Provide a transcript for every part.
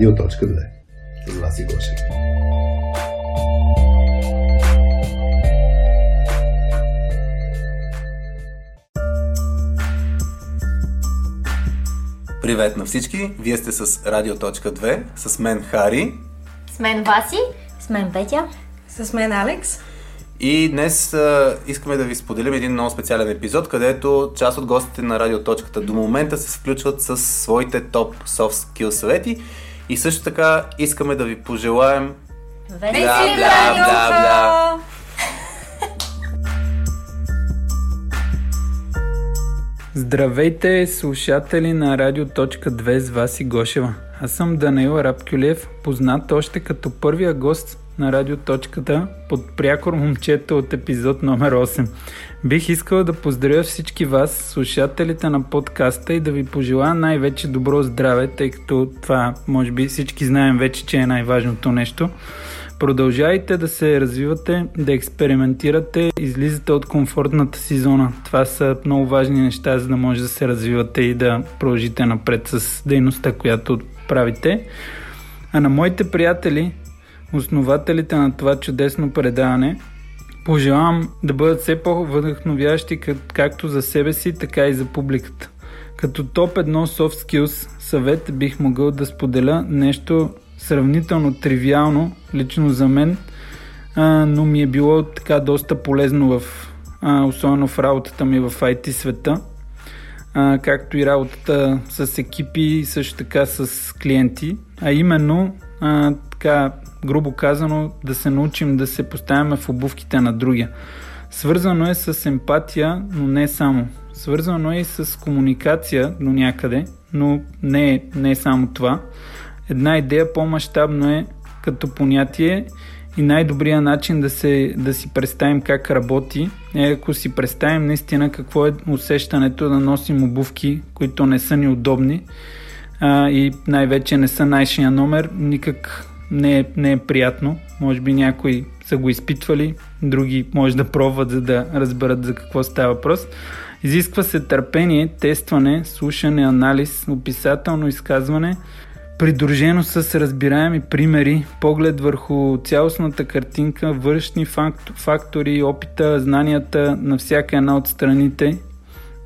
Радио.2 с Васи Гошев. Привет на всички! Вие сте с Радио.2, с мен Хари. С мен Васи. С мен Петя. С мен Алекс. И днес а, искаме да ви споделим един много специален епизод, където част от гостите на Радиоточката до момента се включват с своите топ soft skill съвети и също така искаме да ви пожелаем Весели бла, бла, бла, бла. Здравейте, слушатели на Радио.2 с Васи Гошева. Аз съм Данаил Рабкюлев, познат още като първия гост на Радиоточката под прякор момчета от епизод номер 8. Бих искал да поздравя всички вас, слушателите на подкаста и да ви пожелая най-вече добро здраве, тъй като това може би всички знаем вече, че е най-важното нещо. Продължайте да се развивате, да експериментирате, излизате от комфортната си зона. Това са много важни неща, за да може да се развивате и да продължите напред с дейността, която правите. А на моите приятели, основателите на това чудесно предаване, пожелавам да бъдат все по-вдъхновящи както за себе си, така и за публиката. Като топ едно soft skills съвет бих могъл да споделя нещо сравнително тривиално, лично за мен, а, но ми е било така доста полезно в, а, особено в работата ми в IT света, а, както и работата с екипи, също така с клиенти, а именно а, така грубо казано да се научим да се поставяме в обувките на другия. Свързано е с емпатия, но не само. Свързано е и с комуникация до някъде, но не е, не е само това. Една идея по-масштабно е като понятие и най-добрият начин да, се, да си представим как работи е ако си представим наистина какво е усещането да носим обувки, които не са ни удобни а, и най-вече не са найшия номер, никак не е, не е приятно. Може би някои са го изпитвали, други може да пробват, за да разберат за какво става въпрос. Изисква се търпение, тестване, слушане, анализ, описателно изказване, придружено с разбираеми примери, поглед върху цялостната картинка, външни фактори, опита, знанията на всяка една от страните,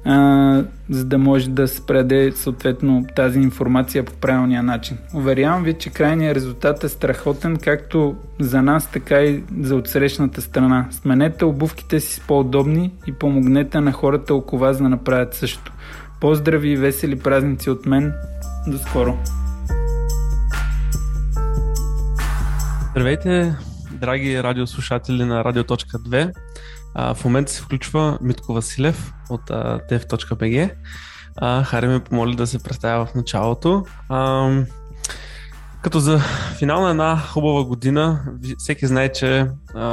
а, за да може да се преде съответно тази информация по правилния начин. Уверявам ви, че крайният резултат е страхотен както за нас, така и за отсрещната страна. Сменете обувките си с по-удобни и помогнете на хората около вас да направят също. Поздрави и весели празници от мен. До скоро! Здравейте, драги радиослушатели на Радио.2. А, в момента се включва Митко Василев от tef.bg. Хари ме помоли да се представя в началото. А, като за финал на една хубава година, всеки знае, че а,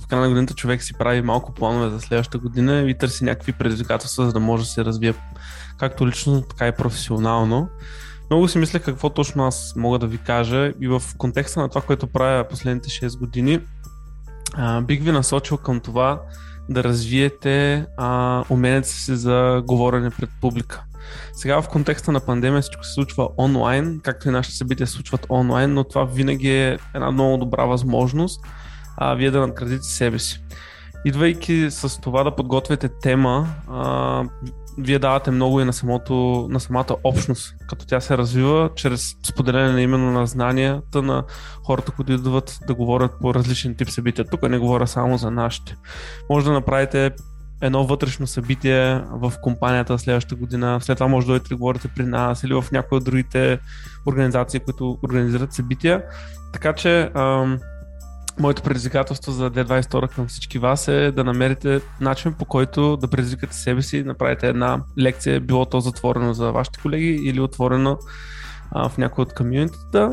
в края на годината човек си прави малко планове за следващата година и търси някакви предизвикателства, за да може да се развие както лично, така и професионално. Много си мисля какво точно аз мога да ви кажа и в контекста на това, което правя последните 6 години, а, бих ви насочил към това да развиете а, уменията си за говорене пред публика. Сега в контекста на пандемия всичко се случва онлайн, както и нашите събития се случват онлайн, но това винаги е една много добра възможност а, вие да надградите себе си. Идвайки с това да подготвяте тема, а, вие давате много и на, самото, на самата общност, като тя се развива чрез споделяне именно на знанията на хората, които идват да говорят по различен тип събития. Тук не говоря само за нашите. Може да направите едно вътрешно събитие в компанията следващата година, след това може да дойдете да говорите при нас или в някои от другите организации, които организират събития. Така че ам, моето предизвикателство за 2022 към всички вас е да намерите начин по който да предизвикате себе си, направите една лекция, било то затворено за вашите колеги или отворено а, в някой от комьюнитата,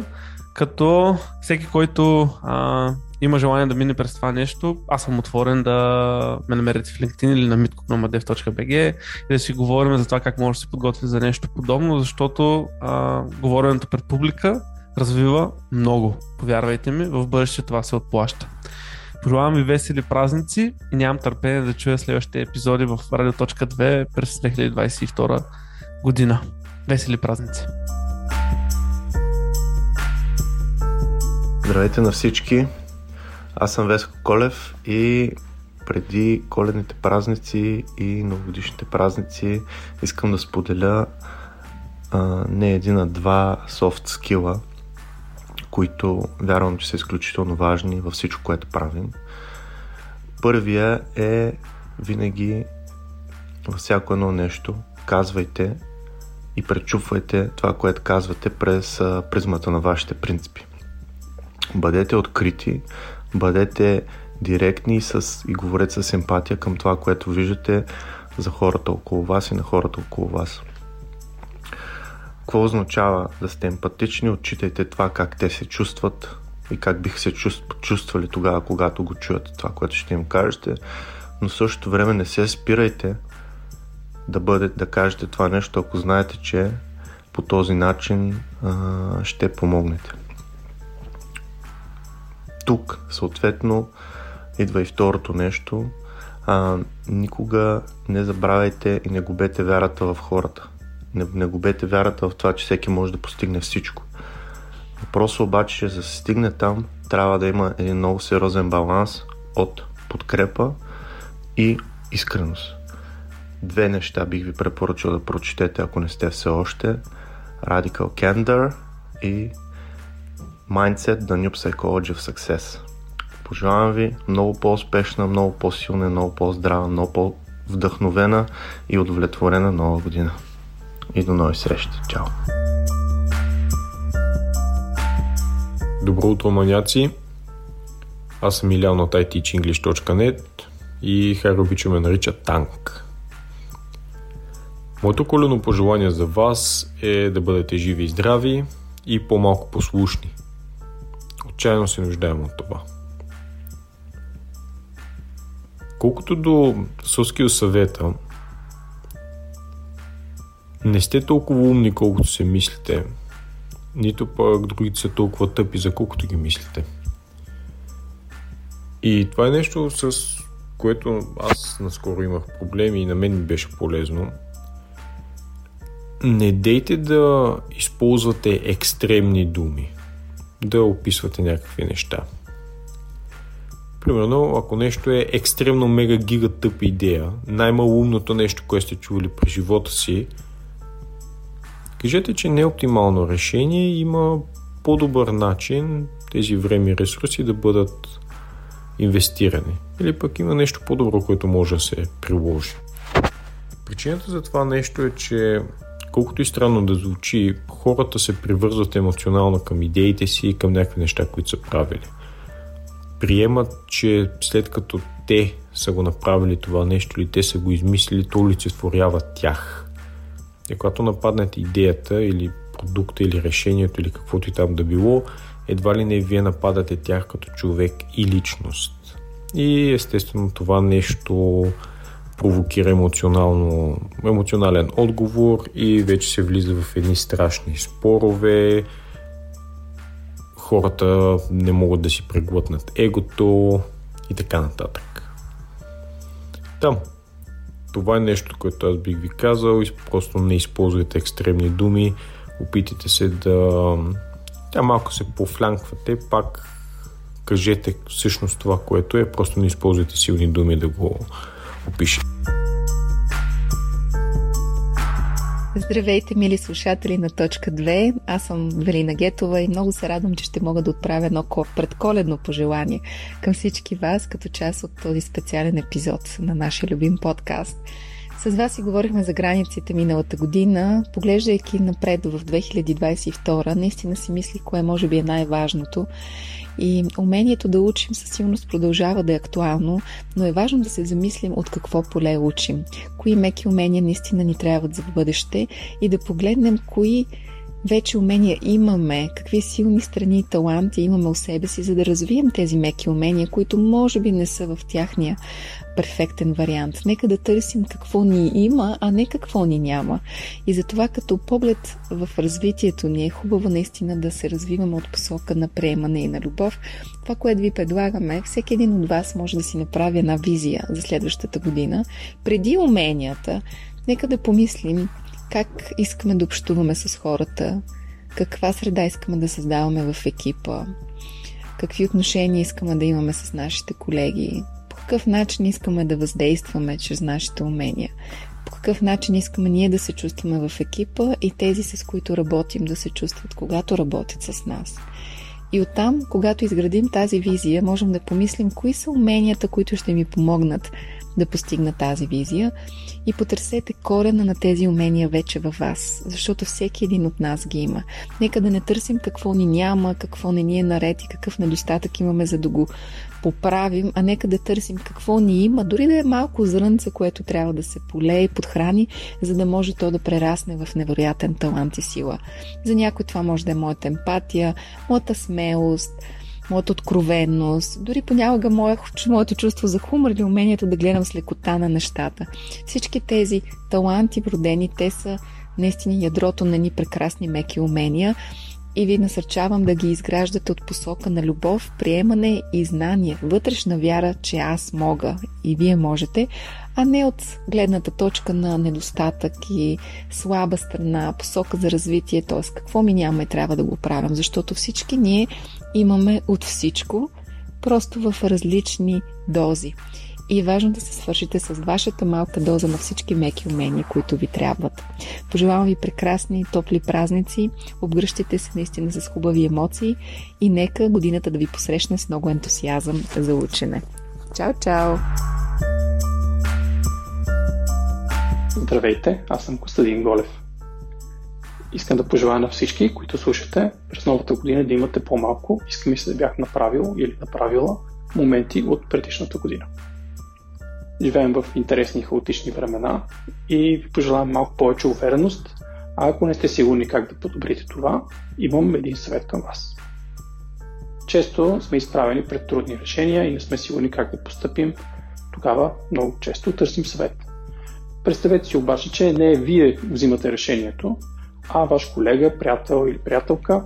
като всеки, който а, има желание да мине през това нещо, аз съм отворен да ме намерите в LinkedIn или на mitko.bg и да си говорим за това как може да се подготви за нещо подобно, защото а, говоренето пред публика развива много. Повярвайте ми, в бъдеще това се отплаща. Пожелавам ви весели празници и нямам търпение да чуя следващите епизоди в Радио.2 през 2022 година. Весели празници! Здравейте на всички! Аз съм Веско Колев и преди коледните празници и новогодишните празници искам да споделя а, не един, а два софт скила, които вярвам, че са изключително важни във всичко, което правим. Първия е винаги във всяко едно нещо казвайте и пречупвайте това, което казвате през призмата на вашите принципи. Бъдете открити, бъдете директни и, с, и говорете с емпатия към това, което виждате за хората около вас и на хората около вас. Какво означава да сте емпатични? Отчитайте това как те се чувстват и как бих се чувствали тогава, когато го чуят това, което ще им кажете. Но в същото време не се спирайте да, бъде, да кажете това нещо, ако знаете, че по този начин а, ще помогнете. Тук, съответно, идва и второто нещо. А, никога не забравяйте и не губете вярата в хората. Не, не губете вярата в това, че всеки може да постигне всичко. Въпросът обаче, че за да се стигне там, трябва да има един много сериозен баланс от подкрепа и искреност. Две неща бих ви препоръчал да прочетете, ако не сте все още. Radical Candor и Mindset, The New Psychology of Success. Пожелавам ви много по-успешна, много по-силна, много по-здрава, много по-вдъхновена и удовлетворена нова година. И до нови срещи. Чао! Добро утро, маняци! Аз съм Илян от iteachenglish.net и обича ме нарича Танк. Моето колено пожелание за вас е да бъдете живи и здрави и по-малко послушни. Отчаяно се нуждаем от това. Колкото до Соскио съвета, не сте толкова умни, колкото се мислите, нито пък другите са толкова тъпи, за колкото ги мислите. И това е нещо, с което аз наскоро имах проблеми и на мен ми беше полезно – не дейте да използвате екстремни думи, да описвате някакви неща. Примерно, ако нещо е екстремно мега гига тъпа идея, най-малумното нещо, което сте чували през живота си, кажете, че не е оптимално решение, има по-добър начин тези време и ресурси да бъдат инвестирани. Или пък има нещо по-добро, което може да се приложи. Причината за това нещо е, че колкото и странно да звучи, хората се привързват емоционално към идеите си и към някакви неща, които са правили. Приемат, че след като те са го направили това нещо или те са го измислили, то олицетворява тях. И когато нападнете идеята или продукта или решението или каквото и там да било, едва ли не вие нападате тях като човек и личност. И естествено това нещо провокира емоционално, емоционален отговор и вече се влиза в едни страшни спорове. Хората не могат да си преглътнат егото и така нататък. Там. Това е нещо, което аз бих ви казал. Просто не използвайте екстремни думи. Опитайте се да... Тя малко се пофлянквате, пак кажете всъщност това, което е. Просто не използвайте силни думи да го опише. Здравейте, мили слушатели на Точка 2. Аз съм Велина Гетова и много се радвам, че ще мога да отправя едно предколедно пожелание към всички вас, като част от този специален епизод на нашия любим подкаст. С вас си говорихме за границите миналата година. Поглеждайки напред в 2022, наистина си мислих кое може би е най-важното и умението да учим със сигурност продължава да е актуално, но е важно да се замислим от какво поле учим. Кои меки умения наистина ни трябват за бъдеще и да погледнем кои вече умения имаме, какви силни страни и таланти имаме у себе си, за да развием тези меки умения, които може би не са в тяхния перфектен вариант. Нека да търсим какво ни има, а не какво ни няма. И затова като поглед в развитието ни е хубаво наистина да се развиваме от посока на приемане и на любов. Това, което ви предлагаме, всеки един от вас може да си направи една визия за следващата година. Преди уменията, нека да помислим как искаме да общуваме с хората, каква среда искаме да създаваме в екипа, какви отношения искаме да имаме с нашите колеги, по какъв начин искаме да въздействаме чрез нашите умения, по какъв начин искаме ние да се чувстваме в екипа и тези, с които работим, да се чувстват, когато работят с нас. И оттам, когато изградим тази визия, можем да помислим кои са уменията, които ще ми помогнат да постигна тази визия и потърсете корена на тези умения вече във вас, защото всеки един от нас ги има. Нека да не търсим какво ни няма, какво не ни е наред и какъв недостатък имаме, за да го поправим, а нека да търсим какво ни има, дори да е малко зрънце, което трябва да се полее и подхрани, за да може то да прерасне в невероятен талант и сила. За някой това може да е моята емпатия, моята смелост, моята откровенност, дори понякога моето чувство за хумор или умението да гледам с лекота на нещата. Всички тези таланти вродени, те са наистина ядрото на ни прекрасни меки умения и ви насърчавам да ги изграждате от посока на любов, приемане и знание, вътрешна вяра, че аз мога и вие можете, а не от гледната точка на недостатък и слаба страна, посока за развитие, т.е. какво ми няма и трябва да го правим, защото всички ние имаме от всичко, просто в различни дози. И е важно да се свършите с вашата малка доза на всички меки умения, които ви трябват. Пожелавам ви прекрасни, топли празници, обгръщайте се наистина с хубави емоции и нека годината да ви посрещне с много ентусиазъм за учене. Чао, чао! Здравейте, аз съм Костадин Голев. Искам да пожелая на всички, които слушате, през новата година да имате по-малко, искам и се да бях направил или направила моменти от предишната година. Живеем в интересни хаотични времена и ви пожелавам малко повече увереност, а ако не сте сигурни как да подобрите това, имам един съвет към вас. Често сме изправени пред трудни решения и не сме сигурни как да поступим, тогава много често търсим съвет. Представете си обаче, че не вие взимате решението, а ваш колега, приятел или приятелка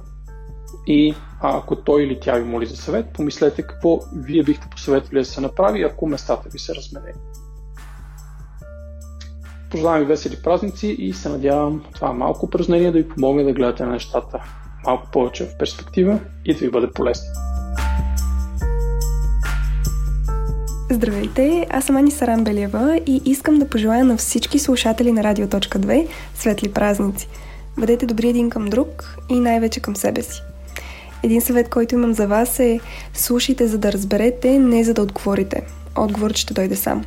и а ако той или тя ви моли за съвет, помислете какво вие бихте посъветвали да се направи, ако местата ви са разменени. Пожелавам ви весели празници и се надявам това малко упражнение да ви помогне да гледате на нещата малко повече в перспектива и да ви бъде полезно. Здравейте, аз съм Ани Сарамбелева и искам да пожелая на всички слушатели на Радио.2 светли празници. Бъдете добри един към друг и най-вече към себе си. Един съвет, който имам за вас е слушайте за да разберете, не за да отговорите. Отговорът ще дойде сам.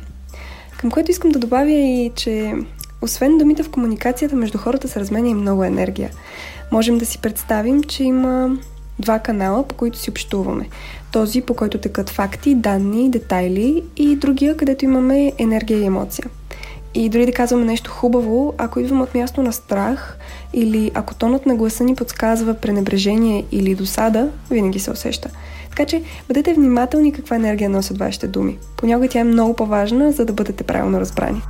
Към което искам да добавя и, че освен думите в комуникацията между хората се разменя и много енергия. Можем да си представим, че има два канала, по които си общуваме. Този, по който текат факти, данни, детайли и другия, където имаме енергия и емоция. И дори да казваме нещо хубаво, ако идвам от място на страх или ако тонът на гласа ни подсказва пренебрежение или досада, винаги се усеща. Така че бъдете внимателни каква енергия носят вашите думи. Понякога тя е много по-важна, за да бъдете правилно разбрани.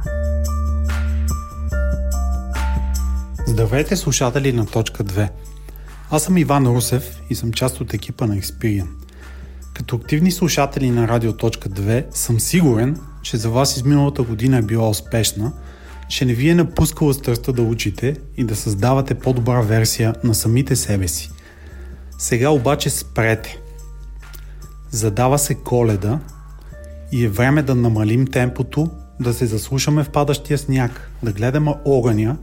Здравейте, слушатели на точка 2. Аз съм Иван Русев и съм част от екипа на Experian. Като активни слушатели на Радио Точка 2 съм сигурен, че за вас изминалата година е била успешна, че не ви е напускала страстта да учите и да създавате по-добра версия на самите себе си. Сега обаче спрете. Задава се коледа и е време да намалим темпото, да се заслушаме в падащия сняг, да гледаме огъня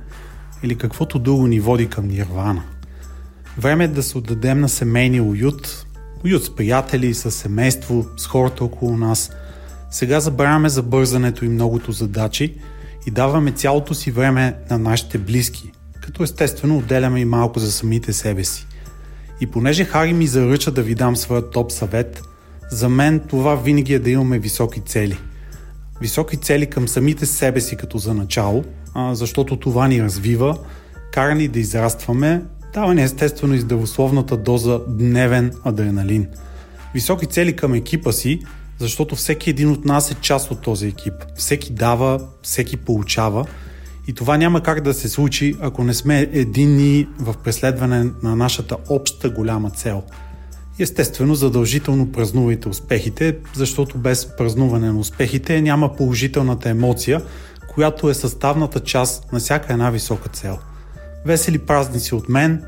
или каквото друго ни води към нирвана. Време е да се отдадем на семейния уют, уют с приятели, с семейство, с хората около нас – сега забравяме за бързането и многото задачи и даваме цялото си време на нашите близки, като естествено отделяме и малко за самите себе си. И понеже Хари ми заръча да ви дам своя топ съвет, за мен това винаги е да имаме високи цели. Високи цели към самите себе си като за начало, защото това ни развива, кара ни да израстваме, дава ни естествено и здравословната доза дневен адреналин. Високи цели към екипа си, защото всеки един от нас е част от този екип. Всеки дава, всеки получава и това няма как да се случи, ако не сме единни в преследване на нашата обща голяма цел. Естествено, задължително празнувайте успехите, защото без празнуване на успехите няма положителната емоция, която е съставната част на всяка една висока цел. Весели празници от мен,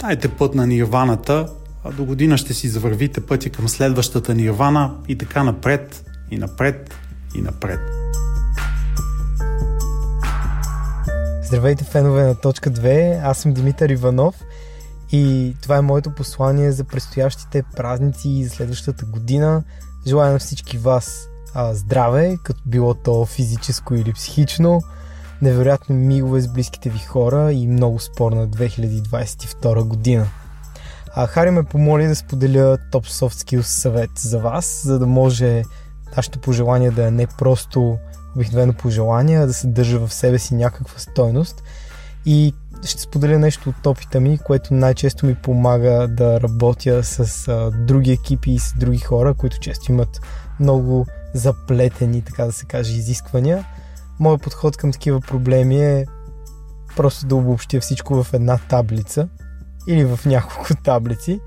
дайте път на нирваната, а до година ще си завървите пътя към следващата нирвана и така напред, и напред, и напред. Здравейте, фенове на точка 2. Аз съм Димитър Иванов и това е моето послание за предстоящите празници и за следващата година. Желая на всички вас а, здраве, като било то физическо или психично, невероятно мигове с близките ви хора и много спорна 2022 година. А, Хари ме помоли да споделя топ soft skills съвет за вас, за да може нашето пожелание да е не просто обикновено пожелание, а да съдържа в себе си някаква стойност. И ще споделя нещо от опита ми, което най-често ми помага да работя с а, други екипи и с други хора, които често имат много заплетени, така да се каже, изисквания. Моят подход към такива проблеми е просто да обобщя всичко в една таблица или в няколко таблици.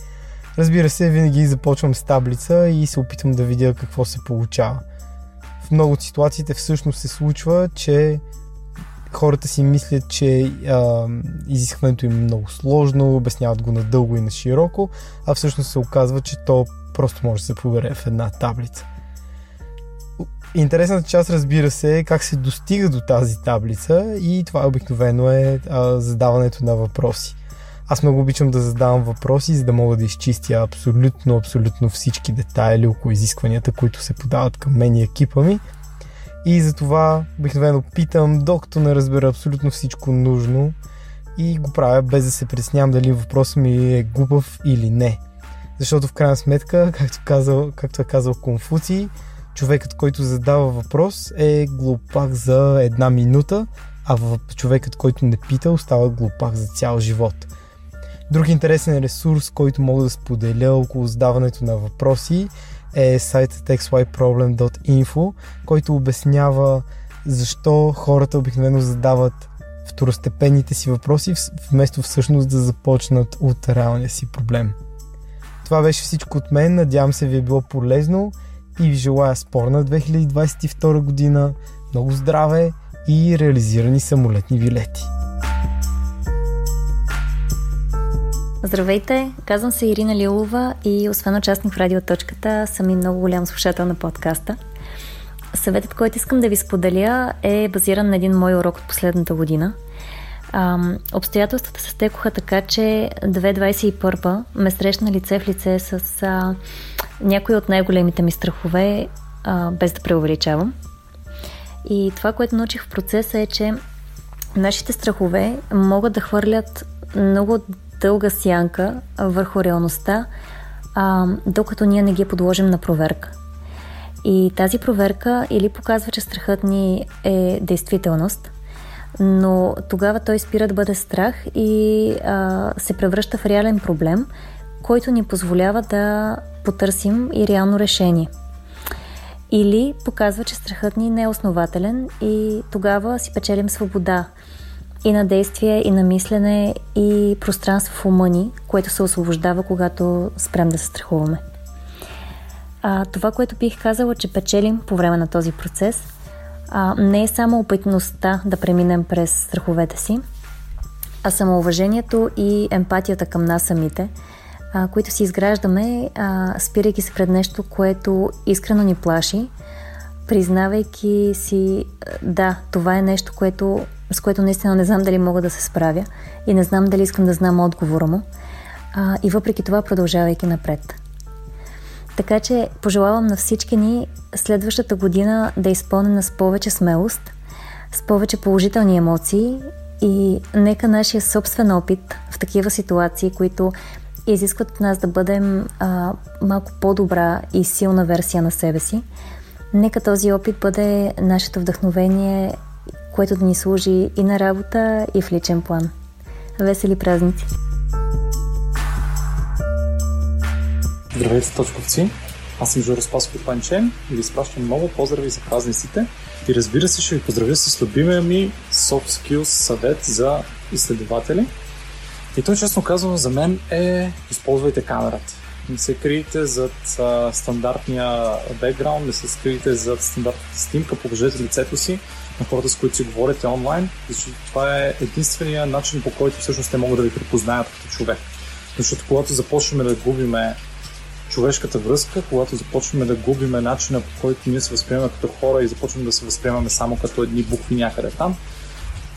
Разбира се, винаги започвам с таблица и се опитвам да видя какво се получава. В много от ситуациите всъщност се случва, че хората си мислят, че а, изискването им е много сложно, обясняват го надълго и на широко, а всъщност се оказва, че то просто може да се побере в една таблица. Интересната част, разбира се, е как се достига до тази таблица и това обикновено е а, задаването на въпроси. Аз много обичам да задавам въпроси, за да мога да изчистя абсолютно, абсолютно всички детайли около изискванията, които се подават към мен и екипа ми. И затова обикновено питам, докато не разбера абсолютно всичко нужно и го правя без да се преснявам дали въпросът ми е глупав или не. Защото в крайна сметка, както, казал, както е казал Конфуций, човекът, който задава въпрос е глупак за една минута, а човекът, който не пита, остава глупак за цял живот. Друг интересен ресурс, който мога да споделя около задаването на въпроси е сайтът xyproblem.info, който обяснява защо хората обикновено задават второстепенните си въпроси, вместо всъщност да започнат от реалния си проблем. Това беше всичко от мен, надявам се ви е било полезно и ви желая спорна 2022 година, много здраве и реализирани самолетни билети. Здравейте, казвам се Ирина Лилова и освен участник в Радиоточката съм и много голям слушател на подкаста. Съветът, който искам да ви споделя е базиран на един мой урок от последната година. А, обстоятелствата се стекоха така, че 2021 ме срещна лице в лице с а, някои от най-големите ми страхове, а, без да преувеличавам. И това, което научих в процеса е, че нашите страхове могат да хвърлят много дълга сянка върху реалността, а, докато ние не ги подложим на проверка. И тази проверка или показва, че страхът ни е действителност, но тогава той спира да бъде страх и а, се превръща в реален проблем, който ни позволява да потърсим и реално решение. Или показва, че страхът ни не е основателен и тогава си печелим свобода и на действие, и на мислене, и пространство в ума ни, което се освобождава, когато спрем да се страхуваме. А, това, което бих казала, че печелим по време на този процес, а, не е само опитността да преминем през страховете си, а самоуважението и емпатията към нас самите, а, които си изграждаме, а, спирайки се пред нещо, което искрено ни плаши, признавайки си, да, това е нещо, което с което наистина не знам дали мога да се справя и не знам дали искам да знам отговора му. А, и въпреки това продължавайки напред. Така че пожелавам на всички ни следващата година да е изпълнена с повече смелост, с повече положителни емоции и нека нашия собствен опит в такива ситуации, които изискват от нас да бъдем а, малко по-добра и силна версия на себе си, нека този опит бъде нашето вдъхновение което да ни служи и на работа, и в личен план. Весели празници! Здравейте, точковци! Аз съм Жоро Спасов Панчен и ви изпращам много поздрави за празниците. И разбира се, ще ви поздравя с любимия ми Soft Skills съвет за изследователи. И той, честно казано, за мен е използвайте камерата. Не се криете зад а, стандартния бекграунд, не се скриете зад стандартната снимка, положете лицето си на хората, с които си говорите онлайн, защото това е единствения начин по който всъщност те могат да ви припознаят като човек. Защото когато започваме да губиме човешката връзка, когато започваме да губиме начина по който ние се възприемаме като хора и започваме да се възприемаме само като едни букви някъде там,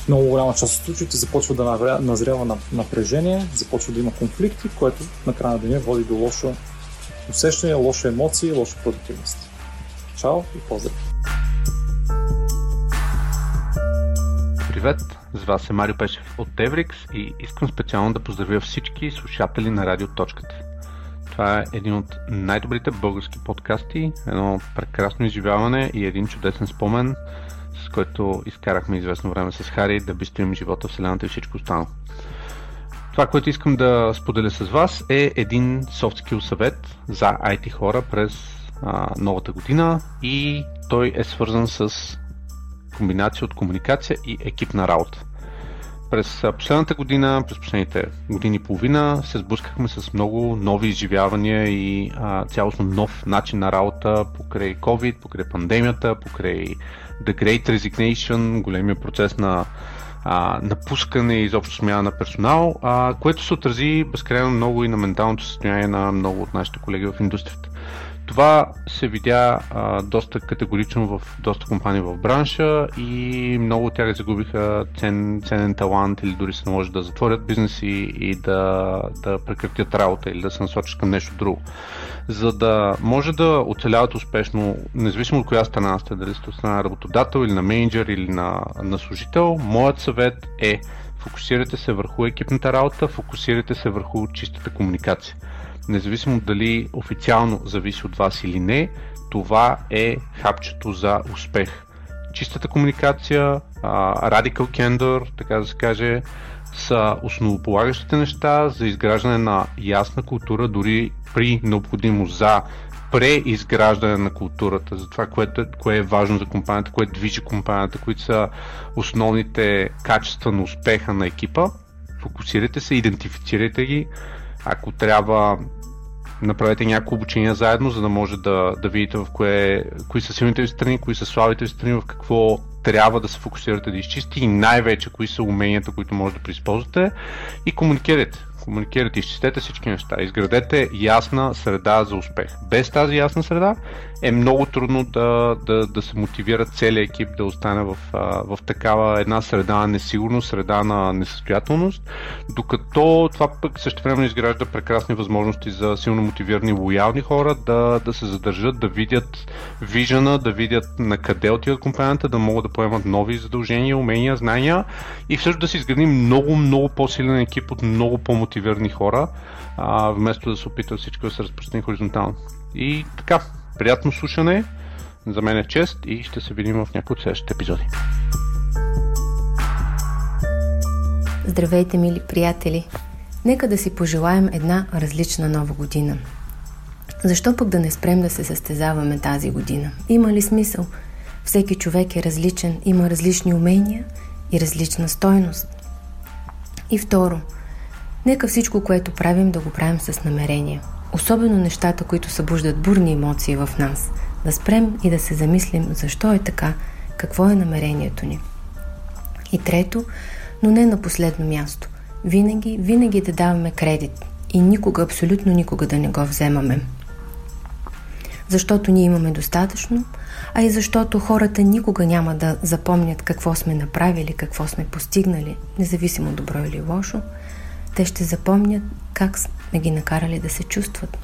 много голяма част от случаите започва да назрява напрежение, започва да има конфликти, което на края на деня води до лошо усещане, лоши емоции, лоша продуктивност. Чао и поздрави! Привет! С вас е Марио Пешев от Tevrix и искам специално да поздравя всички слушатели на Радио Точката. Това е един от най-добрите български подкасти, едно прекрасно изживяване и един чудесен спомен, с който изкарахме известно време с Хари да бистроим живота, вселената и всичко останало. Това, което искам да споделя с вас е един soft skill съвет за IT хора през а, новата година и той е свързан с комбинация от комуникация и екипна работа. През последната година, през последните години и половина се сблъскахме с много нови изживявания и а, цялостно нов начин на работа покрай COVID, покрай пандемията, покрай The Great Resignation, големия процес на а, напускане и изобщо смяна на персонал, а, което се отрази безкрайно много и на менталното състояние на много от нашите колеги в индустрията. Това се видя а, доста категорично в доста компании в бранша и много от тях загубиха цен, ценен талант или дори се наложи да затворят бизнеси и да, да прекратят работа или да се насочат към нещо друго. За да може да оцеляват успешно, независимо от коя страна сте, дали сте от страна на работодател или на менеджер или на, на служител, моят съвет е фокусирайте се върху екипната работа, фокусирайте се върху чистата комуникация независимо дали официално зависи от вас или не, това е хапчето за успех. Чистата комуникация, radical candor, така да се каже, са основополагащите неща за изграждане на ясна култура, дори при необходимост за преизграждане на културата, за това, което, кое е важно за компанията, кое движи компанията, които са основните качества на успеха на екипа. Фокусирайте се, идентифицирайте ги. Ако трябва направете няколко обучения заедно, за да може да, да видите в кое, кои са силните ви страни, кои са слабите ви страни, в какво трябва да се фокусирате да изчисти и най-вече кои са уменията, които може да преизползвате и комуникирайте комуникирате, изчистете всички неща, изградете ясна среда за успех. Без тази ясна среда е много трудно да, да, да се мотивира целият екип да остане в, в такава една среда на несигурност, среда на несъстоятелност, докато това пък също време изгражда прекрасни възможности за силно мотивирани, лоялни хора да, да се задържат, да видят вижена, да видят на къде отива компанията, да могат да поемат нови задължения, умения, знания и всъщност да се изгради много, много по-силен екип от много по-мотивирани мотивирани хора, а, вместо да се опитва всичко да се разпространи хоризонтално. И така, приятно слушане, за мен е чест и ще се видим в някои от следващите епизоди. Здравейте, мили приятели! Нека да си пожелаем една различна нова година. Защо пък да не спрем да се състезаваме тази година? Има ли смисъл? Всеки човек е различен, има различни умения и различна стойност. И второ – Нека всичко, което правим, да го правим с намерение. Особено нещата, които събуждат бурни емоции в нас. Да спрем и да се замислим защо е така, какво е намерението ни. И трето, но не на последно място. Винаги, винаги да даваме кредит и никога, абсолютно никога да не го вземаме. Защото ние имаме достатъчно, а и защото хората никога няма да запомнят какво сме направили, какво сме постигнали, независимо добро или лошо – те ще запомнят как сме ги накарали да се чувстват.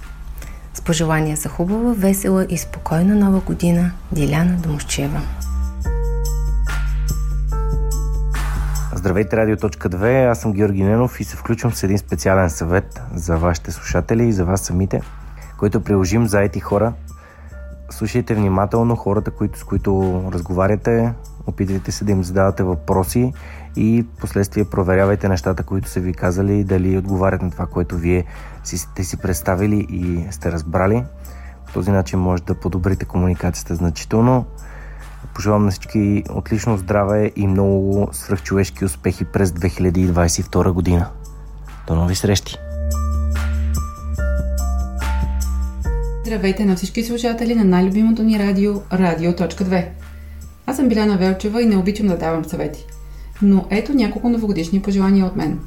С пожелания за хубава, весела и спокойна нова година, Диляна Домощева. Здравейте, Радио.2, аз съм Георги Ненов и се включвам с един специален съвет за вашите слушатели и за вас самите, който приложим за ети хора. Слушайте внимателно хората, които, с които разговаряте, опитайте се да им задавате въпроси и последствие проверявайте нещата, които са ви казали, дали отговарят на това, което вие си, сте си представили и сте разбрали. По този начин може да подобрите комуникацията значително. Пожелавам на всички отлично здраве и много свръхчовешки успехи през 2022 година. До нови срещи! Здравейте на всички слушатели на най-любимото ни радио Радио.2. Аз съм Биляна Велчева и не обичам да давам съвети. Но ето няколко новогодишни пожелания от мен.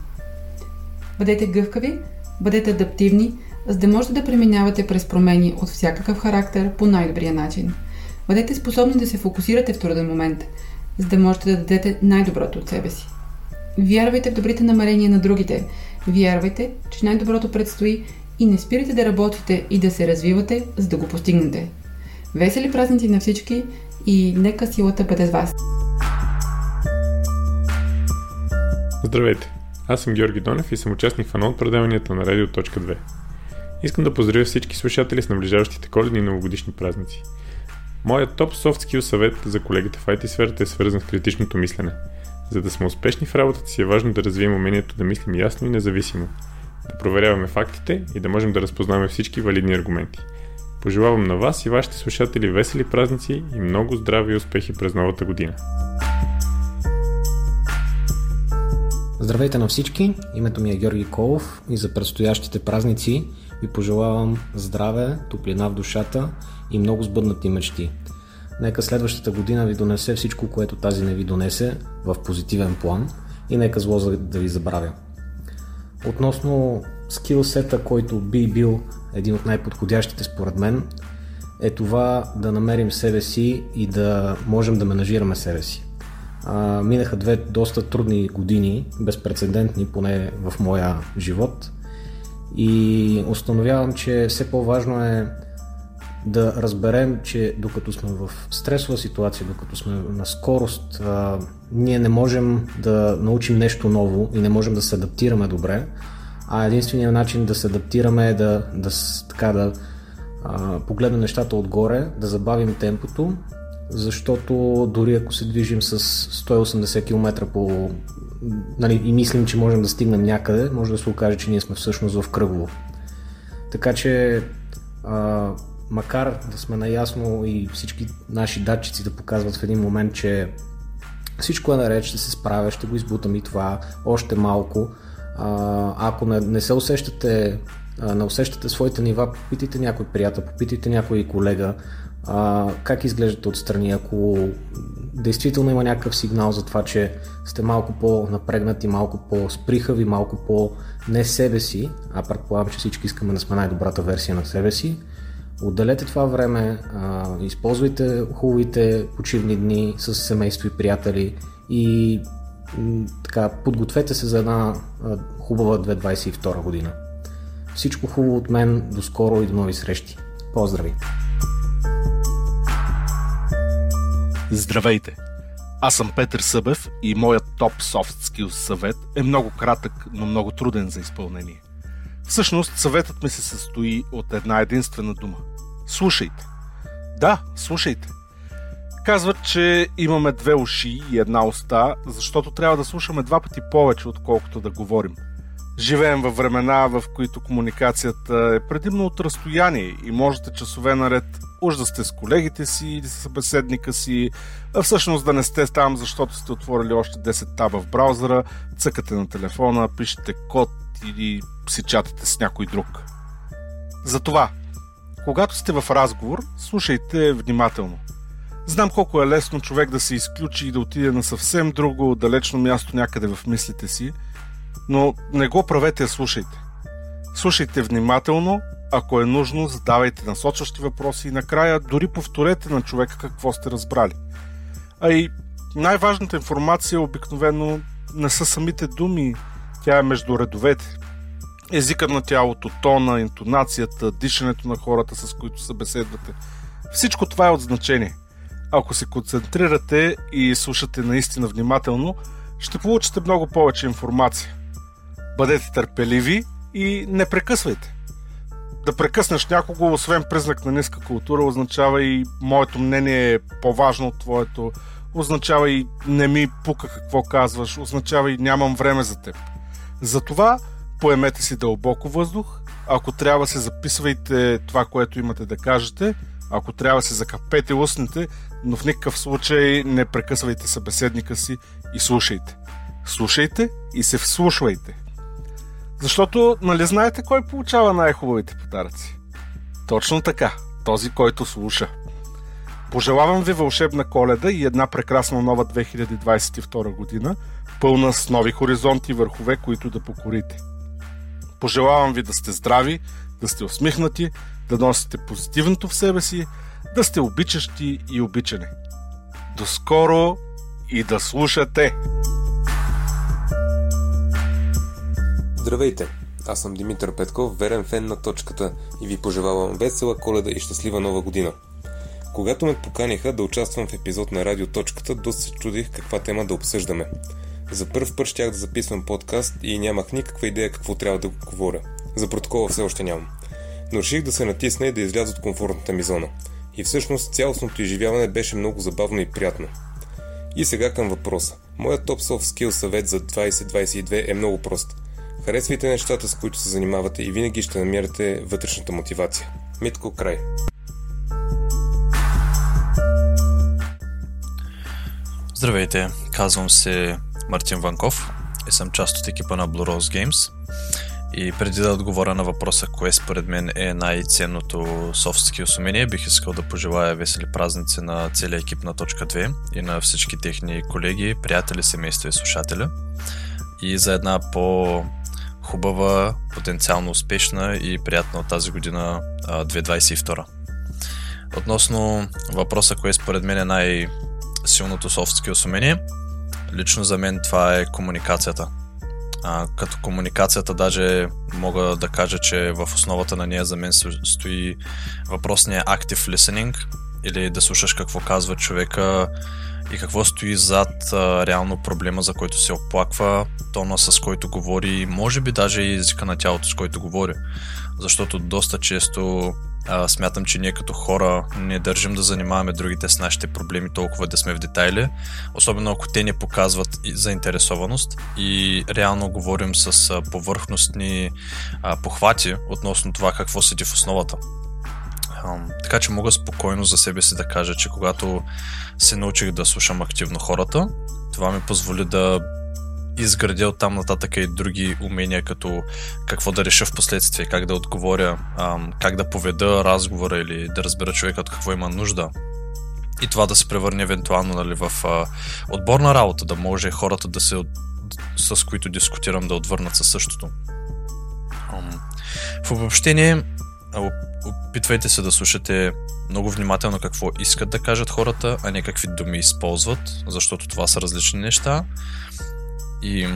Бъдете гъвкави, Бъдете адаптивни, за да можете да преминавате през промени от всякакъв характер по най-добрия начин. Бъдете способни да се фокусирате в труден момент, за да можете да дадете най-доброто от себе си. Вярвайте в добрите намерения на другите. Вярвайте, че най-доброто предстои и не спирайте да работите и да се развивате, за да го постигнете. Весели празници на всички и нека силата бъде с вас! Здравейте! Аз съм Георги Донев и съм участник в едно от предаванията на Радио.2. Искам да поздравя всички слушатели с наближаващите коледни и новогодишни празници. Моят топ soft skill съвет за колегите в IT сферата е свързан с критичното мислене. За да сме успешни в работата си е важно да развием умението да мислим ясно и независимо, да проверяваме фактите и да можем да разпознаваме всички валидни аргументи. Пожелавам на вас и вашите слушатели весели празници и много здрави и успехи през новата година! Здравейте на всички! Името ми е Георги Колов и за предстоящите празници ви пожелавам здраве, топлина в душата и много сбъднати мечти. Нека следващата година ви донесе всичко, което тази не ви донесе в позитивен план и нека зло да ви забравя. Относно скилсета, който би бил един от най-подходящите според мен, е това да намерим себе си и да можем да менажираме себе си. А, минаха две доста трудни години, безпредседентни, поне в моя живот. И установявам, че все по-важно е да разберем, че докато сме в стресова ситуация, докато сме на скорост, а, ние не можем да научим нещо ново и не можем да се адаптираме добре, а единственият начин да се адаптираме е да, да, така, да а, погледнем нещата отгоре, да забавим темпото защото дори ако се движим с 180 км по, нали, и мислим, че можем да стигнем някъде, може да се окаже, че ние сме всъщност в кръгово. Така че, а, макар да сме наясно и всички наши датчици да показват в един момент, че всичко е наред, ще се справя, ще го избутам и това, още малко. А, ако не, не се усещате, не усещате своите нива, попитайте някой приятел, попитайте някой колега, а, как изглеждате отстрани, ако действително има някакъв сигнал за това, че сте малко по-напрегнати, малко по-сприхави, малко по-не себе си, а предполагам, че всички искаме да сме най-добрата версия на себе си, отделете това време, а, използвайте хубавите почивни дни с семейство и приятели и така, подгответе се за една а, хубава 2022 година. Всичко хубаво от мен, до скоро и до нови срещи. Поздрави! Здравейте! Аз съм Петър Събев и моят топ soft skills съвет е много кратък, но много труден за изпълнение. Всъщност съветът ми се състои от една единствена дума. Слушайте. Да, слушайте. Казват, че имаме две уши и една уста, защото трябва да слушаме два пъти повече, отколкото да говорим. Живеем във времена, в които комуникацията е предимно от разстояние и можете часове наред уж да сте с колегите си или с събеседника си, а всъщност да не сте там, защото сте отворили още 10 таба в браузъра, цъкате на телефона, пишете код или си чатате с някой друг. Затова, когато сте в разговор, слушайте внимателно. Знам колко е лесно човек да се изключи и да отиде на съвсем друго, далечно място някъде в мислите си, но не го правете, слушайте. Слушайте внимателно ако е нужно, задавайте насочващи въпроси и накрая дори повторете на човека какво сте разбрали. А и най-важната информация обикновено не са самите думи, тя е между редовете. Езикът на тялото, тона, интонацията, дишането на хората, с които се беседвате. Всичко това е от значение. Ако се концентрирате и слушате наистина внимателно, ще получите много повече информация. Бъдете търпеливи и не прекъсвайте да прекъснеш някого, освен признак на ниска култура, означава и моето мнение е по-важно от твоето, означава и не ми пука какво казваш, означава и нямам време за теб. Затова поемете си дълбоко въздух, ако трябва се записвайте това, което имате да кажете, ако трябва се закапете устните, но в никакъв случай не прекъсвайте събеседника си и слушайте. Слушайте и се вслушвайте. Защото, нали знаете кой получава най-хубавите подаръци? Точно така, този, който слуша. Пожелавам ви вълшебна коледа и една прекрасна нова 2022 година, пълна с нови хоризонти и върхове, които да покорите. Пожелавам ви да сте здрави, да сте усмихнати, да носите позитивното в себе си, да сте обичащи и обичани. До скоро и да слушате! Здравейте! Аз съм Димитър Петков, верен фен на точката и ви пожелавам весела коледа и щастлива нова година. Когато ме поканиха да участвам в епизод на Радио Точката, доста се чудих каква тема да обсъждаме. За първ път щях да записвам подкаст и нямах никаква идея какво трябва да говоря. За протокола все още нямам. Но реших да се натисна и да изляза от комфортната ми зона. И всъщност цялостното изживяване беше много забавно и приятно. И сега към въпроса. Моят топ soft skill съвет за 2022 е много прост. Харесвайте нещата, с които се занимавате и винаги ще намерите вътрешната мотивация. Митко край. Здравейте, казвам се Мартин Ванков и съм част от екипа на Blue Rose Games. И преди да отговоря на въпроса, кое според мен е най-ценното soft skills бих искал да пожелая весели празници на целия екип на Точка 2 и на всички техни колеги, приятели, семейства и слушателя. И за една по-хубава, потенциално успешна и приятна от тази година 2022. Относно въпроса, кое според мен е най-силното soft skills лично за мен това е комуникацията а, като комуникацията даже мога да кажа, че в основата на нея за мен стои въпросния active listening или да слушаш какво казва човека и какво стои зад а, реално проблема, за който се оплаква, тона с който говори, може би даже и езика на тялото, с който говори. Защото доста често а, смятам, че ние като хора не държим да занимаваме другите с нашите проблеми толкова да сме в детайли, особено ако те не показват заинтересованост и реално говорим с повърхностни а, похвати относно това какво седи в основата. А, така че мога спокойно за себе си да кажа, че когато се научих да слушам активно хората, това ми позволи да изградя от там нататък и други умения, като какво да реша в последствие, как да отговоря, как да поведа разговора или да разбера човека от какво има нужда. И това да се превърне евентуално нали, в отборна работа, да може хората да се, с които дискутирам да отвърнат със същото. В обобщение, опитвайте се да слушате много внимателно какво искат да кажат хората, а не какви думи използват, защото това са различни неща. И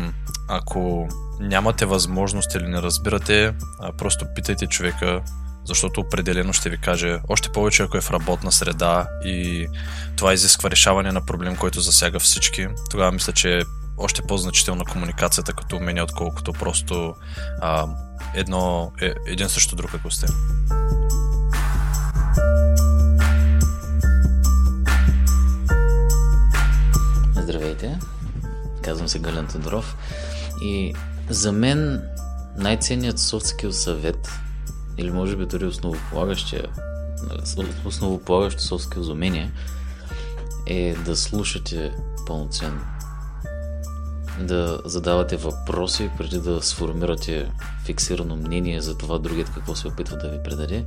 ако нямате възможност или не разбирате, просто питайте човека, защото определено ще ви каже още повече ако е в работна среда и това изисква решаване на проблем, който засяга всички. Тогава мисля, че е още по-значителна комуникацията като умение, отколкото просто а, едно, е, един също друг, ако сте. Здравейте! Казвам се Гален Тодоров. И за мен най-ценният soft съвет, или може би дори основополагащия, основополагащо soft skill умение, е да слушате пълноценно. Да задавате въпроси преди да сформирате фиксирано мнение за това другият какво се опитва да ви предаде.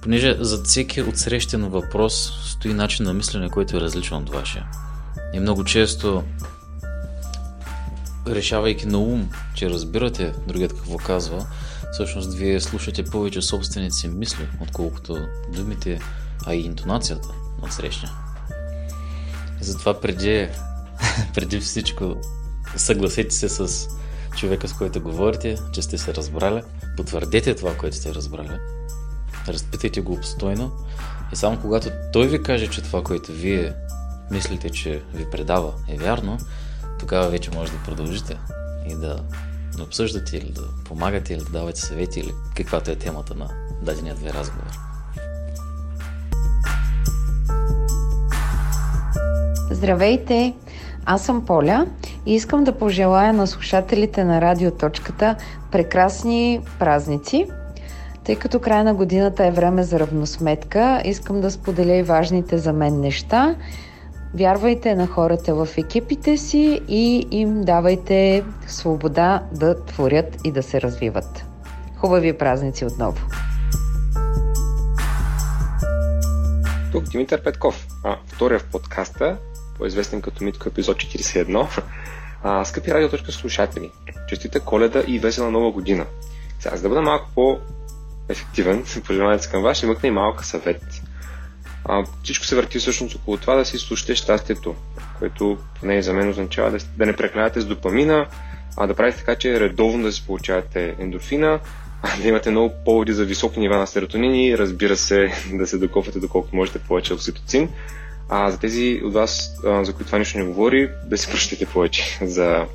Понеже за всеки отсрещен въпрос стои начин на мислене, който е различен от вашия. И много често решавайки на ум, че разбирате другият какво казва, всъщност вие слушате повече собствените си мисли, отколкото думите, а и интонацията на срещня. Затова преди, преди всичко съгласете се с човека, с който говорите, че сте се разбрали, потвърдете това, което сте разбрали, разпитайте го обстойно и само когато той ви каже, че това, което вие мислите, че ви предава е вярно, тогава вече може да продължите и да, да обсъждате или да помагате или да давате съвети или каквато е темата на дадения две разговор. Здравейте! Аз съм Поля и искам да пожелая на слушателите на Радиоточката прекрасни празници. Тъй като края на годината е време за равносметка, искам да споделя и важните за мен неща – Вярвайте на хората в екипите си и им давайте свобода да творят и да се развиват. Хубави празници отново! Тук Димитър Петков, а, втория в подкаста, по-известен като Митко епизод 41. А, скъпи радиоточка слушатели, честита коледа и весела нова година! Сега, за да бъда малко по-ефективен, пожелаването към вас, ще мъкна и малка съвет. А, всичко се върти всъщност около това да си слушате щастието, което поне за мен означава да, да не прекалявате с допамина, а да правите така, че редовно да си получавате ендорфина, да имате много поводи за високи нива на серотонин и разбира се да се докопвате доколкото можете повече окситоцин. А за тези от вас, за които това нищо не говори, да си прощите повече за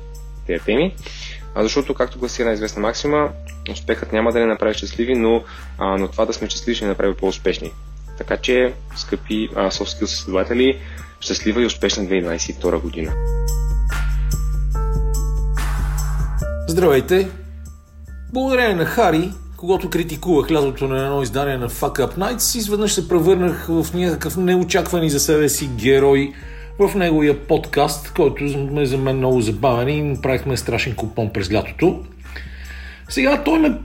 тези теми. А защото, както гласи една известна максима, успехът няма да ни направи щастливи, но, а, но това да сме щастливи ще ни направи по-успешни. Така че, скъпи а, soft skills следователи, щастлива и успешна 2022 година! Здравейте! Благодарение на Хари, когато критикувах лятото на едно издание на Fuck Up Nights, изведнъж се превърнах в някакъв неочакван и за себе си герой в неговия подкаст, който е за мен много забавен и направихме страшен купон през лятото. Сега той ме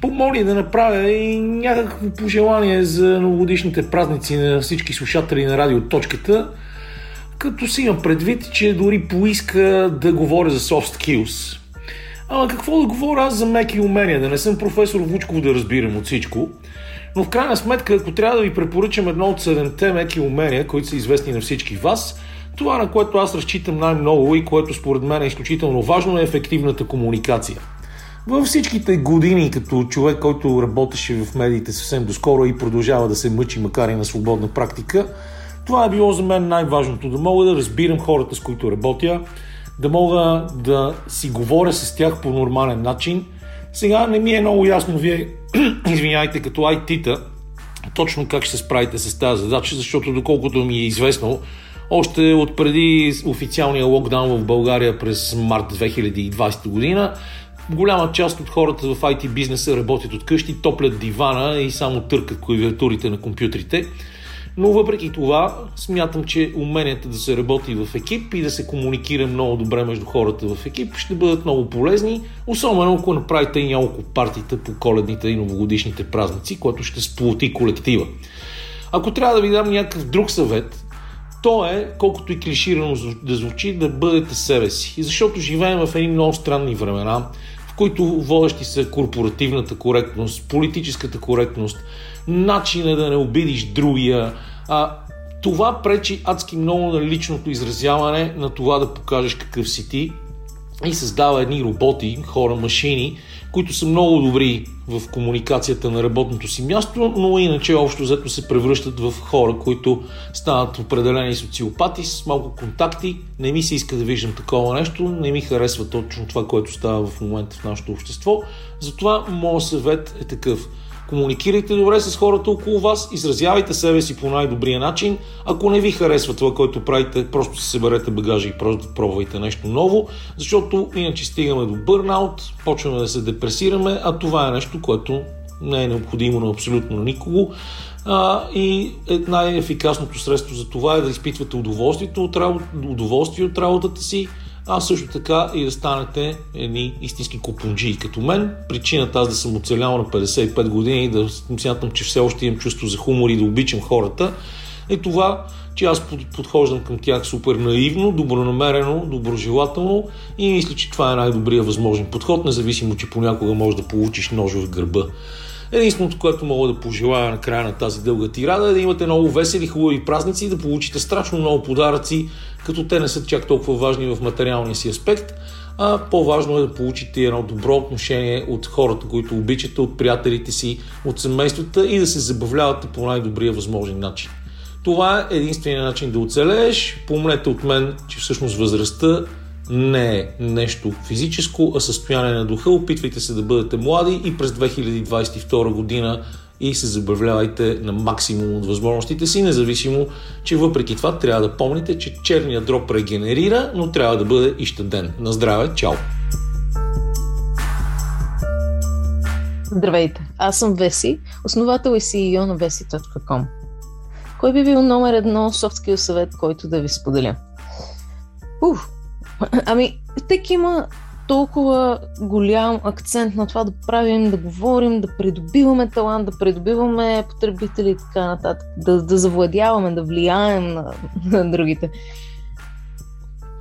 помоли да направя и някакво пожелание за новогодишните празници на всички слушатели на радиоточката, като си имам предвид, че дори поиска да говоря за soft skills. Ама какво да говоря аз за меки умения? Да не съм професор Вучков да разбирам от всичко. Но в крайна сметка, ако трябва да ви препоръчам едно от седемте меки умения, които са известни на всички вас, това на което аз разчитам най-много и което според мен е изключително важно е ефективната комуникация. Във всичките години, като човек, който работеше в медиите съвсем доскоро и продължава да се мъчи, макар и на свободна практика, това е било за мен най-важното. Да мога да разбирам хората, с които работя, да мога да си говоря с тях по нормален начин. Сега не ми е много ясно, вие, извиняйте, като IT-та, точно как ще се справите с тази задача, защото доколкото ми е известно, още от преди официалния локдаун в България през март 2020 година, голяма част от хората в IT бизнеса работят от къщи, топлят дивана и само търкат клавиатурите на компютрите. Но въпреки това, смятам, че уменията да се работи в екип и да се комуникира много добре между хората в екип ще бъдат много полезни, особено ако направите и няколко партита по коледните и новогодишните празници, което ще сплоти колектива. Ако трябва да ви дам някакъв друг съвет, то е, колкото и клиширано да звучи, да бъдете себе си. Защото живеем в едни много странни времена, които водещи са корпоративната коректност, политическата коректност, начина да не обидиш другия. А, това пречи адски много на личното изразяване, на това да покажеш какъв си ти и създава едни роботи, хора, машини, които са много добри в комуникацията на работното си място, но иначе общо взето се превръщат в хора, които станат определени социопати с малко контакти. Не ми се иска да виждам такова нещо, не ми харесва точно това, което става в момента в нашето общество. Затова моят съвет е такъв – комуникирайте добре с хората около вас, изразявайте себе си по най-добрия начин. Ако не ви харесва това, което правите, просто се съберете багажа и просто пробвайте нещо ново, защото иначе стигаме до бърнаут, почваме да се депресираме, а това е нещо, което не е необходимо на абсолютно никого. А, и е най-ефикасното средство за това е да изпитвате удоволствието от, работ... удоволствие от работата си, а също така и да станете едни истински купунджи като мен. Причината аз да съм оцелял на 55 години и да смятам, че все още имам чувство за хумор и да обичам хората, е това, че аз подхождам към тях супер наивно, добронамерено, доброжелателно и мисля, че това е най-добрият възможен подход, независимо, че понякога можеш да получиш нож в гърба. Единственото, което мога да пожелая на края на тази дълга тирада е да имате много весели, хубави празници и да получите страшно много подаръци, като те не са чак толкова важни в материалния си аспект, а по-важно е да получите едно добро отношение от хората, които обичате, от приятелите си, от семействата и да се забавлявате по най-добрия възможен начин. Това е единствения начин да оцелееш. Помнете от мен, че всъщност възрастта не е нещо физическо, а състояние на духа. Опитвайте се да бъдете млади и през 2022 година и се забавлявайте на максимум от възможностите си, независимо, че въпреки това трябва да помните, че черният дроп регенерира, но трябва да бъде и щаден. На здраве, чао! Здравейте, аз съм Веси, основател и CEO на Vesi.com. Кой би бил номер едно софтскил съвет, който да ви споделя? Ух, ами, тък има толкова голям акцент на това да правим, да говорим, да придобиваме талант, да придобиваме потребители и така нататък, да, да завладяваме, да влияем на, на другите.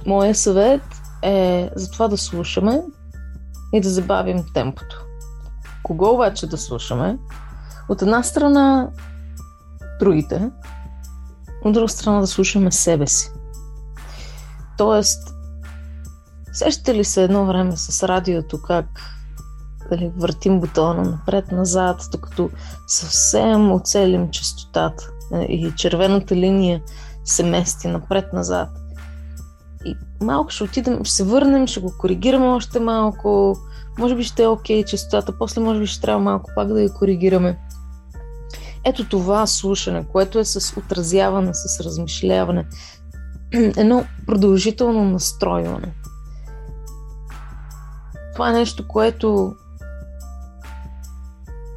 Моя съвет е за това да слушаме и да забавим темпото. кого обаче да слушаме? От една страна другите, от друга страна да слушаме себе си. Тоест, сещате ли се едно време с радиото как дали, въртим бутона напред-назад, докато съвсем оцелим частотата е, и червената линия се мести напред-назад. И малко ще отидем, ще се върнем, ще го коригираме още малко, може би ще е окей okay, частотата, после може би ще трябва малко пак да я коригираме. Ето това слушане, което е с отразяване, с размишляване, едно продължително настройване. Това нещо, което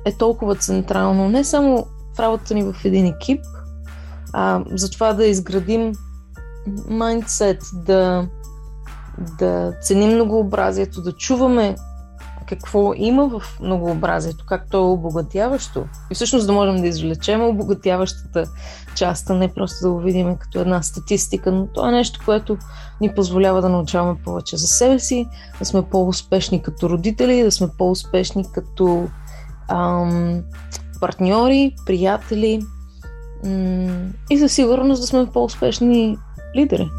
е толкова централно, не само в работата ни в един екип, а за това да изградим майндсет, да, да ценим многообразието, да чуваме какво има в многообразието, как то е обогатяващо. И всъщност да можем да извлечем обогатяващата част, а не просто да го видим като една статистика, но това е нещо, което ни позволява да научаваме повече за себе си, да сме по-успешни като родители, да сме по-успешни като ам, партньори, приятели м- и със сигурност да сме по-успешни лидери.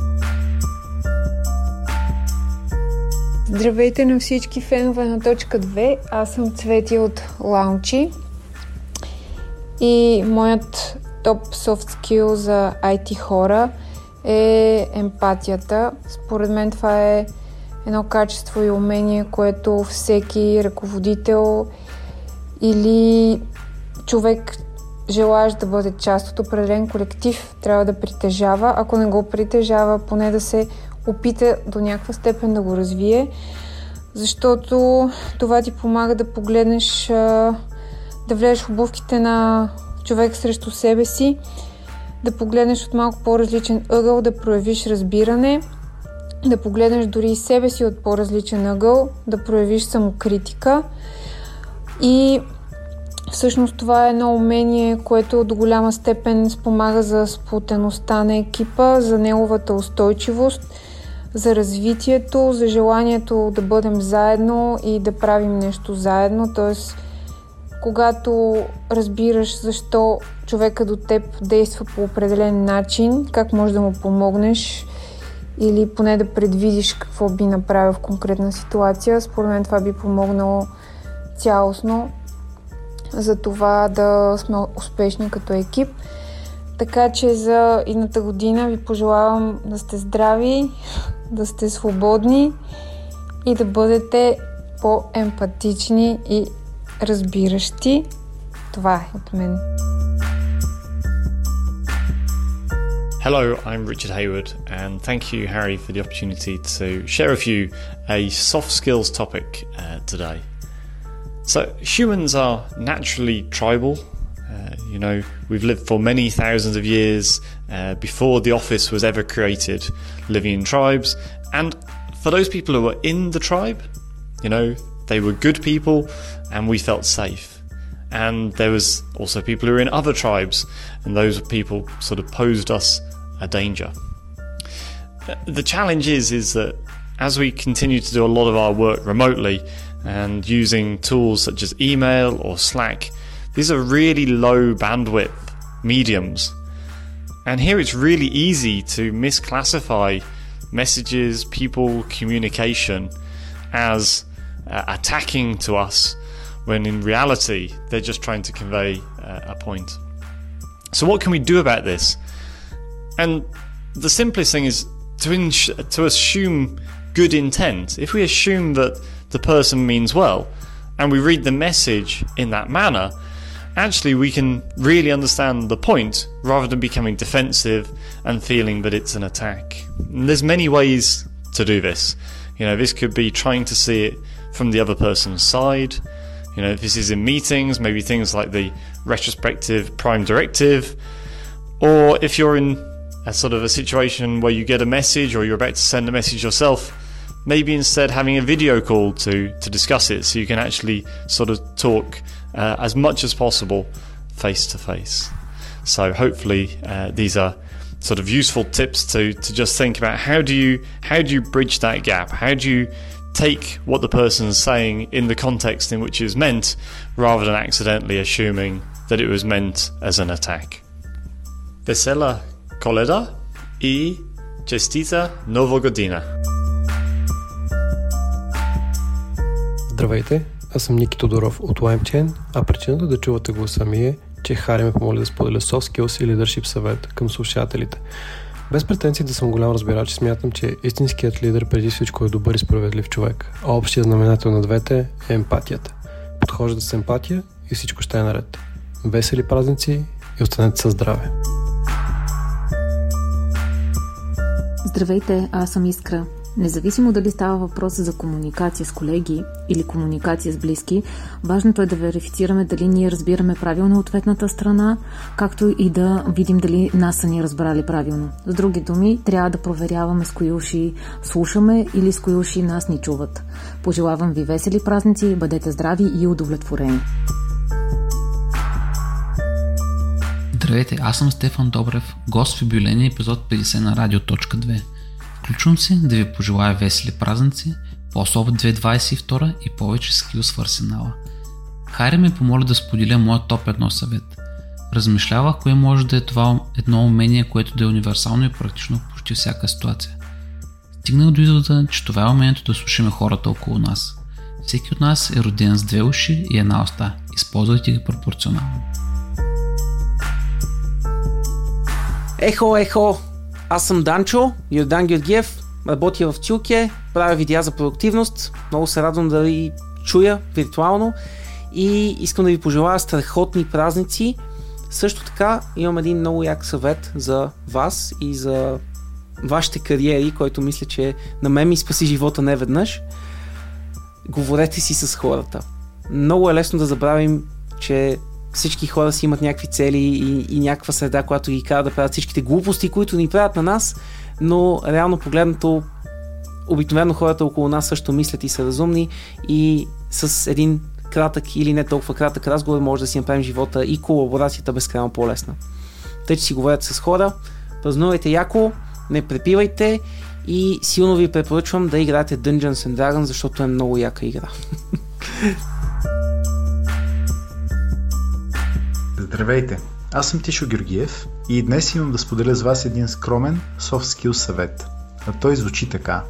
Здравейте на всички фенове на точка 2. Аз съм Цвети от Лаунчи. И моят топ soft skill за IT хора е емпатията. Според мен това е едно качество и умение, което всеки ръководител или човек желаеш да бъде част от определен колектив, трябва да притежава. Ако не го притежава, поне да се опита до някаква степен да го развие, защото това ти помага да погледнеш, да влезеш в обувките на човек срещу себе си, да погледнеш от малко по-различен ъгъл, да проявиш разбиране, да погледнеш дори и себе си от по-различен ъгъл, да проявиш самокритика и Всъщност това е едно умение, което до голяма степен спомага за сплутеността на екипа, за неговата устойчивост, за развитието, за желанието да бъдем заедно и да правим нещо заедно. Тоест, когато разбираш защо човека до теб действа по определен начин, как можеш да му помогнеш или поне да предвидиш какво би направил в конкретна ситуация, според мен това би помогнало цялостно за това да сме успешни като екип. Така че за едната година ви пожелавам да сте здрави, да сте свободни и да бъдете по-емпатични и разбиращи. Това е от мен. Hello, I'm Richard Hayward, and thank you, Harry, for the opportunity to share with you a soft skills topic uh, today. So, humans are naturally tribal. Uh, you know, we've lived for many thousands of years uh, before the office was ever created, living in tribes. And for those people who were in the tribe, you know, they were good people and we felt safe. And there was also people who were in other tribes, and those people sort of posed us a danger. The challenge is, is that as we continue to do a lot of our work remotely, and using tools such as email or Slack. These are really low bandwidth mediums. And here it's really easy to misclassify messages, people, communication as uh, attacking to us when in reality they're just trying to convey uh, a point. So, what can we do about this? And the simplest thing is to, ins- to assume good intent. If we assume that the person means well, and we read the message in that manner, actually we can really understand the point rather than becoming defensive and feeling that it's an attack. And there's many ways to do this. You know, this could be trying to see it from the other person's side. You know, if this is in meetings, maybe things like the retrospective prime directive, or if you're in a sort of a situation where you get a message or you're about to send a message yourself maybe instead having a video call to to discuss it so you can actually sort of talk uh, as much as possible face to face so hopefully uh, these are sort of useful tips to to just think about how do you how do you bridge that gap how do you take what the person's saying in the context in which it's meant rather than accidentally assuming that it was meant as an attack. Vesela Koleda и Честита Нова година! Здравейте, аз съм Ники Тодоров от LimeChain, а причината да чувате гласа ми е, че Хари ме помоли да споделя soft skills и leadership съвет към слушателите. Без претенции да съм голям разбирач, смятам, че истинският лидер преди всичко е добър и справедлив човек, а общия знаменател на двете е емпатията. Подхождате с емпатия и всичко ще е наред. Весели празници и останете със здраве! Здравейте, аз съм Искра. Независимо дали става въпрос за комуникация с колеги или комуникация с близки, важното е да верифицираме дали ние разбираме правилно ответната страна, както и да видим дали нас са ни разбрали правилно. С други думи, трябва да проверяваме с кои уши слушаме или с кои уши нас ни чуват. Пожелавам ви весели празници, бъдете здрави и удовлетворени. Здравейте, аз съм Стефан Добрев, гост в юбилейния епизод 50 на Радио.2. Включвам се да ви пожелая весели празници, по-особо 2022 и повече скилс в арсенала. Хари ме помоли да споделя моят топ едно съвет. Размишлявах кое може да е това едно умение, което да е универсално и практично в почти всяка ситуация. Стигнах до извода, че това е умението да слушаме хората около нас. Всеки от нас е роден с две уши и една уста. Използвайте ги пропорционално. Ехо, ехо! Аз съм Данчо, Йордан Георгиев, работя в Тюлке, правя видеа за продуктивност. Много се радвам да ви чуя виртуално и искам да ви пожелая страхотни празници. Също така имам един много як съвет за вас и за вашите кариери, който мисля, че на мен ми спаси живота не веднъж. Говорете си с хората. Много е лесно да забравим, че всички хора си имат някакви цели и, и някаква среда, която ги кара да правят всичките глупости, които ни правят на нас, но реално погледнато обикновено хората около нас също мислят и са разумни и с един кратък или не толкова кратък разговор може да си направим живота и колаборацията безкрайно по-лесна. Тъй, че си говорят с хора, празнувайте яко, не препивайте и силно ви препоръчвам да играете Dungeons and Dragons, защото е много яка игра. Здравейте! Аз съм Тишо Георгиев и днес имам да споделя с вас един скромен soft skills съвет. А той звучи така.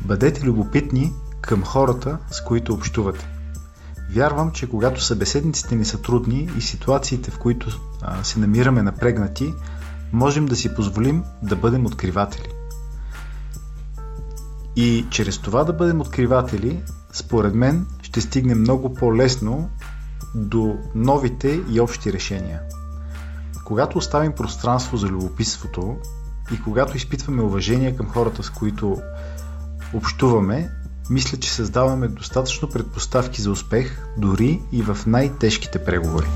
Бъдете любопитни към хората, с които общувате. Вярвам, че когато събеседниците ни са трудни и ситуациите, в които а, се намираме напрегнати, можем да си позволим да бъдем откриватели. И чрез това да бъдем откриватели, според мен, ще стигнем много по-лесно до новите и общи решения. Когато оставим пространство за любопитството и когато изпитваме уважение към хората, с които общуваме, мисля, че създаваме достатъчно предпоставки за успех, дори и в най-тежките преговори.